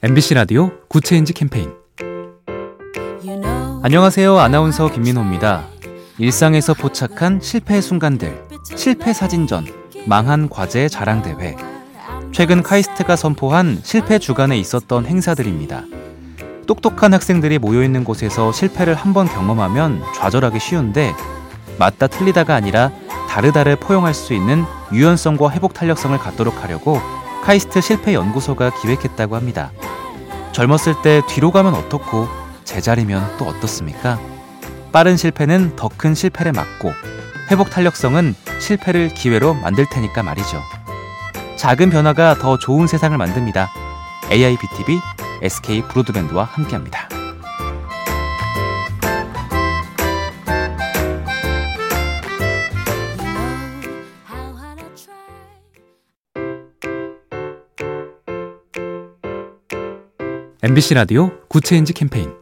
MBC 라디오 Good Change 캠페인 안녕하세요. 아나운서 김민호입니다. 일상에서 포착한 실패의 순간들, 실패 사진전, 망한 과제 자랑 대회. 최근 카이스트가 선포한 실패 주간에 있었던 행사들입니다. 똑똑한 학생들이 모여 있는 곳에서 실패를 한번 경험하면 좌절하기 쉬운데 맞다 틀리다가 아니라 다르다를 포용할 수 있는 유연성과 회복 탄력성을 갖도록 하려고 카이스트 실패 연구소가 기획했다고 합니다. 젊었을 때 뒤로 가면 어떻고 제자리면 또 어떻습니까? 빠른 실패는 더 큰 실패를 막고 회복 탄력성은 실패를 기회로 만들 테니까 말이죠. 작은 변화가 더 좋은 세상을 만듭니다. AIBTV SK 브로드밴드와 함께합니다. MBC 라디오 Good Change 캠페인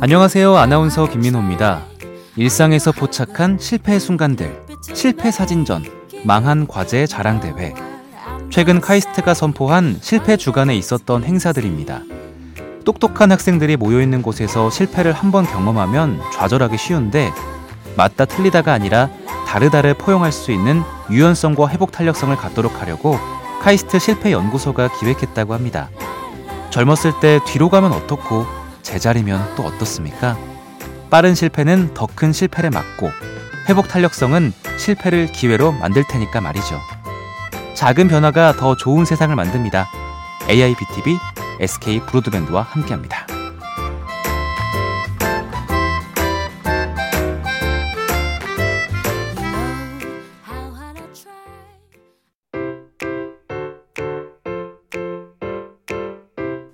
안녕하세요. 아나운서 김민호입니다. 일상에서 포착한 실패의 순간들, 실패 사진전, 망한 과제 자랑 대회. 최근 카이스트가 선포한 실패 주간에 있었던 행사들입니다. 똑똑한 학생들이 모여 있는 곳에서 실패를 한번 경험하면 좌절하기 쉬운데 맞다 틀리다가 아니라 다르다를 포용할 수 있는 유연성과 회복 탄력성을 갖도록 하려고 카이스트 실패 연구소가 기획했다고 합니다. 젊었을 때 뒤로 가면 어떻고 제자리면 또 어떻습니까? 빠른 실패는 더 큰 실패를 막고 회복 탄력성은 실패를 기회로 만들 테니까 말이죠. 작은 변화가 더 좋은 세상을 만듭니다. AIBTV SK 브로드밴드와 함께합니다.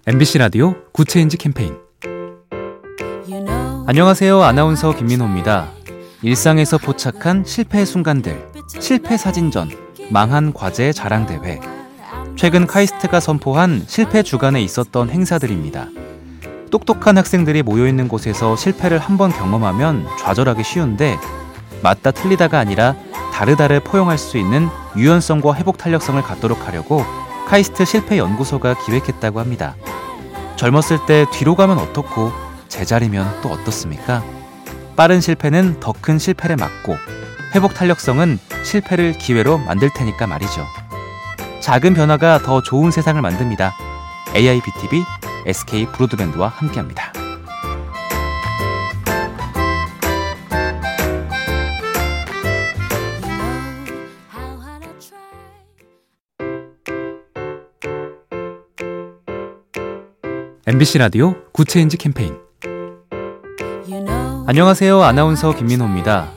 MBC 라디오 Good Change 캠페인 안녕하세요. 아나운서 김민호입니다. 일상에서 포착한 실패의 순간들, 실패 사진전, 망한 과제 자랑 대회. 최근 카이스트가 선포한 실패 주간에 있었던 행사들입니다. 똑똑한 학생들이 모여 있는 곳에서 실패를 한번 경험하면 좌절하기 쉬운데 맞다 틀리다가 아니라 다르다를 포용할 수 있는 유연성과 회복 탄력성을 갖도록 하려고 카이스트 실패 연구소가 기획했다고 합니다. 젊었을 때 뒤로 가면 어떻고 제자리면 또 어떻습니까? 빠른 실패는 더 큰 실패를 막고 회복 탄력성은 실패를 기회로 만들 테니까 말이죠. 작은 변화가 더 좋은 세상을 만듭니다. AIBTV SK 브로드밴드와 함께합니다. MBC 라디오 Good Change 캠페인 안녕하세요. 아나운서 김민호입니다.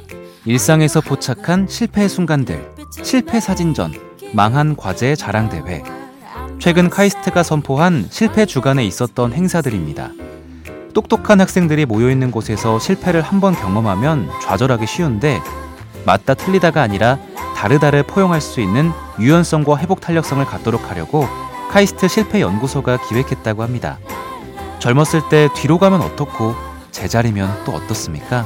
일상에서 포착한 실패의 순간들, 실패 사진전, 망한 과제 자랑 대회. 최근 카이스트가 선포한 실패 주간에 있었던 행사들입니다. 똑똑한 학생들이 모여 있는 곳에서 실패를 한번 경험하면 좌절하기 쉬운데 맞다 틀리다가 아니라 다르다를 포용할 수 있는 유연성과 회복 탄력성을 갖도록 하려고 카이스트 실패 연구소가 기획했다고 합니다. 젊었을 때 뒤로 가면 어떻고 제자리면 또 어떻습니까?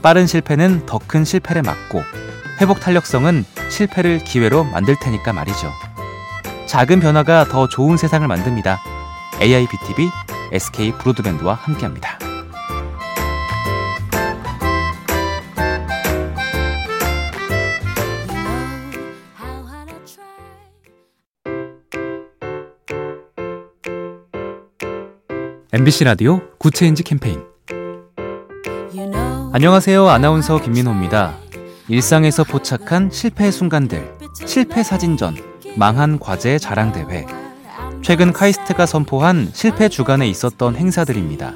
빠른 실패는 더 큰 실패를 막고 회복 탄력성은 실패를 기회로 만들 테니까 말이죠. 작은 변화가 더 좋은 세상을 만듭니다. AIBTV SK 브로드밴드와 함께합니다. MBC 라디오 Good Change 캠페인 안녕하세요. 아나운서 김민호입니다. 일상에서 포착한 실패의 순간들, 실패 사진전, 망한 과제 자랑 대회. 최근 카이스트가 선포한 실패 주간에 있었던 행사들입니다.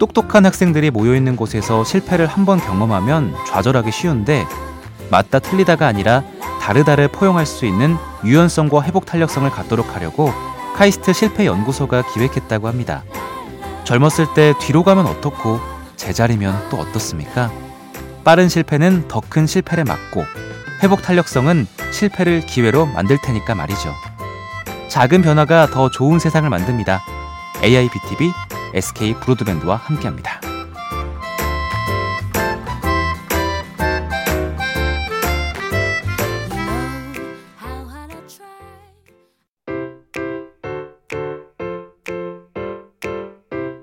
똑똑한 학생들이 모여 있는 곳에서 실패를 한번 경험하면 좌절하기 쉬운데 맞다 틀리다가 아니라 다르다를 포용할 수 있는 유연성과 회복 탄력성을 갖도록 하려고 카이스트 실패 연구소가 기획했다고 합니다. 젊었을 때 뒤로 가면 어떻고 제자리면 또 어떻습니까? 빠른 실패는 더 큰 실패를 막고 회복 탄력성은 실패를 기회로 만들 테니까 말이죠. 작은 변화가 더 좋은 세상을 만듭니다. AIBTV SK 브로드밴드와 함께합니다.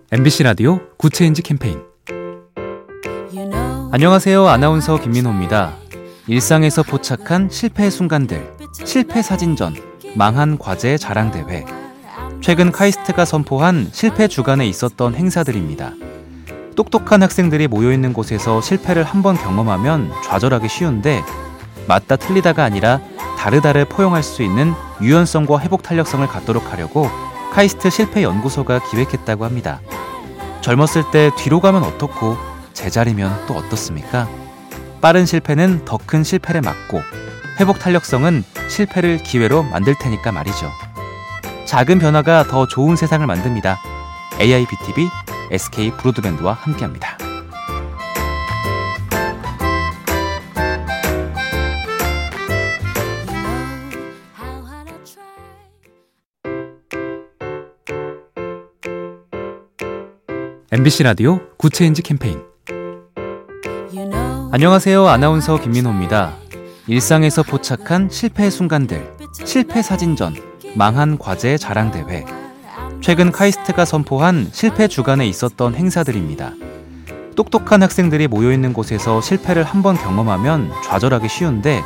MBC 라디오 Good Change 캠페인 안녕하세요. 아나운서 김민호입니다. 일상에서 포착한 실패의 순간들, 실패 사진전, 망한 과제 자랑 대회. 최근 카이스트가 선포한 실패 주간에 있었던 행사들입니다. 똑똑한 학생들이 모여 있는 곳에서 실패를 한번 경험하면 좌절하기 쉬운데, 맞다 틀리다가 아니라 다르다를 포용할 수 있는 유연성과 회복 탄력성을 갖도록 하려고 카이스트 실패 연구소가 기획했다고 합니다. 젊었을 때 뒤로 가면 어떻고 제자리면 또 어떻습니까? 빠른 실패는 더 큰 실패를 막고 회복 탄력성은 실패를 기회로 만들 테니까 말이죠. 작은 변화가 더 좋은 세상을 만듭니다. AIBTV SK 브로드밴드와 함께합니다. MBC 라디오 Good Change 캠페인 안녕하세요. 아나운서 김민호입니다. 일상에서 포착한 실패의 순간들, 실패 사진전, 망한 과제 자랑 대회. 최근 카이스트가 선포한 실패 주간에 있었던 행사들입니다. 똑똑한 학생들이 모여 있는 곳에서 실패를 한번 경험하면 좌절하기 쉬운데,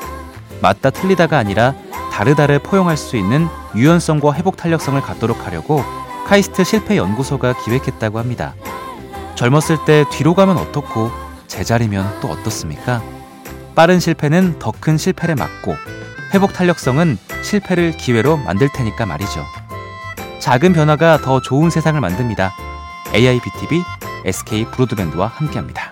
맞다 틀리다가 아니라 다르다를 포용할 수 있는 유연성과 회복 탄력성을 갖도록 하려고 카이스트 실패 연구소가 기획했다고 합니다. 젊었을 때 뒤로 가면 어떻고 제자리면 또 어떻습니까? 빠른 실패는 더 큰 실패를 막고 회복 탄력성은 실패를 기회로 만들 테니까 말이죠. 작은 변화가 더 좋은 세상을 만듭니다. AIBTV SK 브로드밴드와 함께합니다.